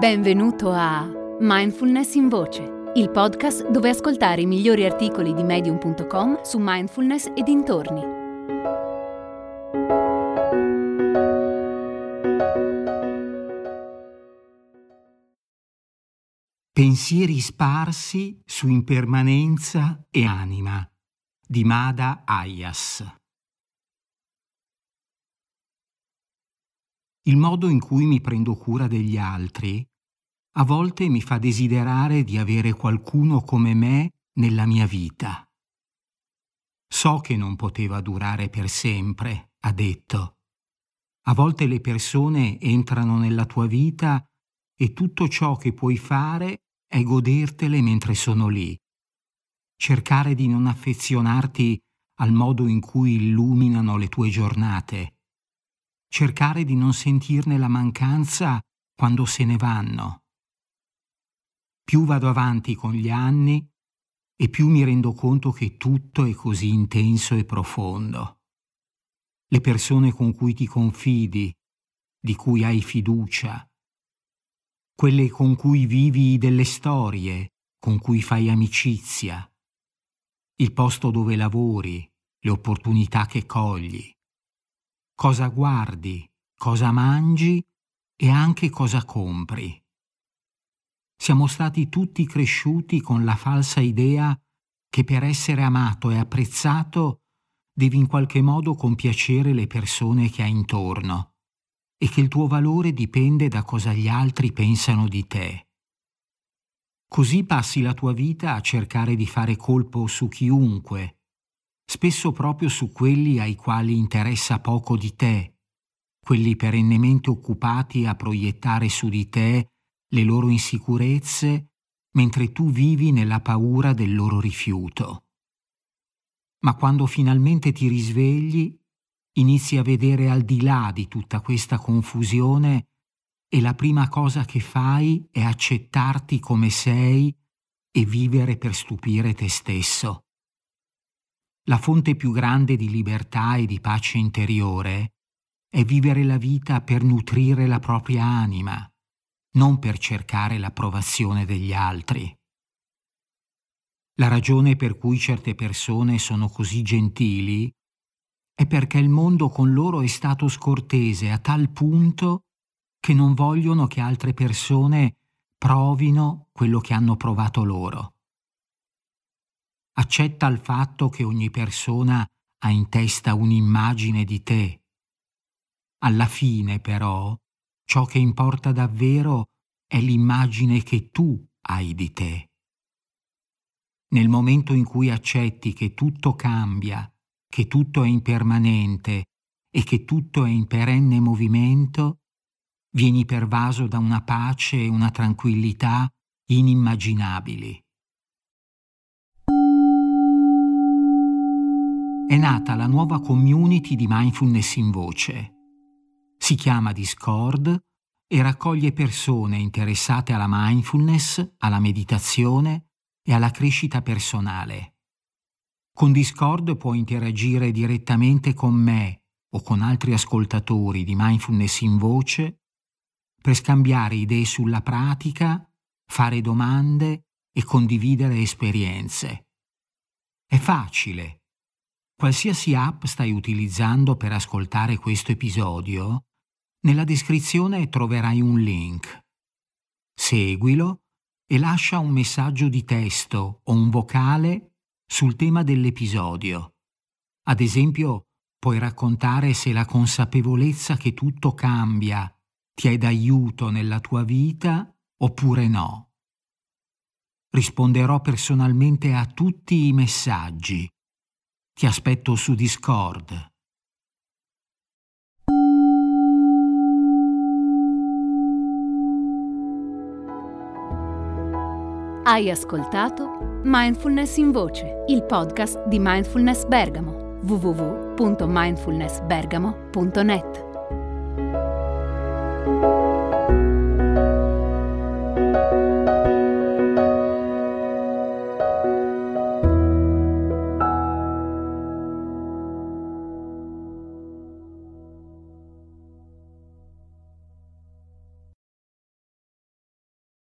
Benvenuto a Mindfulness in Voce, il podcast dove ascoltare i migliori articoli di medium.com su mindfulness e dintorni. Pensieri sparsi su impermanenza e anima di Mada Ayas. Il modo in cui mi prendo cura degli altri a volte mi fa desiderare di avere qualcuno come me nella mia vita. So che non poteva durare per sempre, ha detto. A volte le persone entrano nella tua vita e tutto ciò che puoi fare è godertele mentre sono lì. Cercare di non affezionarti al modo in cui illuminano le tue giornate. Cercare di non sentirne la mancanza quando se ne vanno più vado avanti con gli anni e più mi rendo conto che tutto è così intenso e profondo. Le persone con cui ti confidi, di cui hai fiducia, quelle con cui vivi delle storie, con cui fai amicizia, il posto dove lavori, le opportunità che cogli, cosa guardi, cosa mangi e anche cosa compri. Siamo stati tutti cresciuti con la falsa idea che per essere amato e apprezzato devi in qualche modo compiacere le persone che hai intorno e che il tuo valore dipende da cosa gli altri pensano di te. Così passi la tua vita a cercare di fare colpo su chiunque, spesso proprio su quelli ai quali interessa poco di te, quelli perennemente occupati a proiettare su di te le loro insicurezze, mentre tu vivi nella paura del loro rifiuto. Ma quando finalmente ti risvegli, inizi a vedere al di là di tutta questa confusione e la prima cosa che fai è accettarti come sei e vivere per stupire te stesso. La fonte più grande di libertà e di pace interiore è vivere la vita per nutrire la propria anima, non per cercare l'approvazione degli altri. La ragione per cui certe persone sono così gentili è perché il mondo con loro è stato scortese a tal punto che non vogliono che altre persone provino quello che hanno provato loro. Accetta il fatto che ogni persona ha in testa un'immagine di te. Alla fine, però, Ciò che importa davvero è l'immagine che tu hai di te. Nel momento in cui accetti che tutto cambia, che tutto è impermanente e che tutto è in perenne movimento, vieni pervaso da una pace e una tranquillità inimmaginabili. È nata la nuova community di mindfulness in voce si chiama Discord e raccoglie persone interessate alla mindfulness, alla meditazione e alla crescita personale. Con Discord puoi interagire direttamente con me o con altri ascoltatori di mindfulness in voce per scambiare idee sulla pratica, fare domande e condividere esperienze. È facile. Qualsiasi app stai utilizzando per ascoltare questo episodio, nella descrizione troverai un link. Seguilo e lascia un messaggio di testo o un vocale sul tema dell'episodio. Ad esempio, puoi raccontare se la consapevolezza che tutto cambia ti è d'aiuto nella tua vita oppure no. Risponderò personalmente a tutti i messaggi. Ti aspetto su Discord. Hai ascoltato Mindfulness in Voce, il podcast di Mindfulness Bergamo www.mindfulnessbergamo.net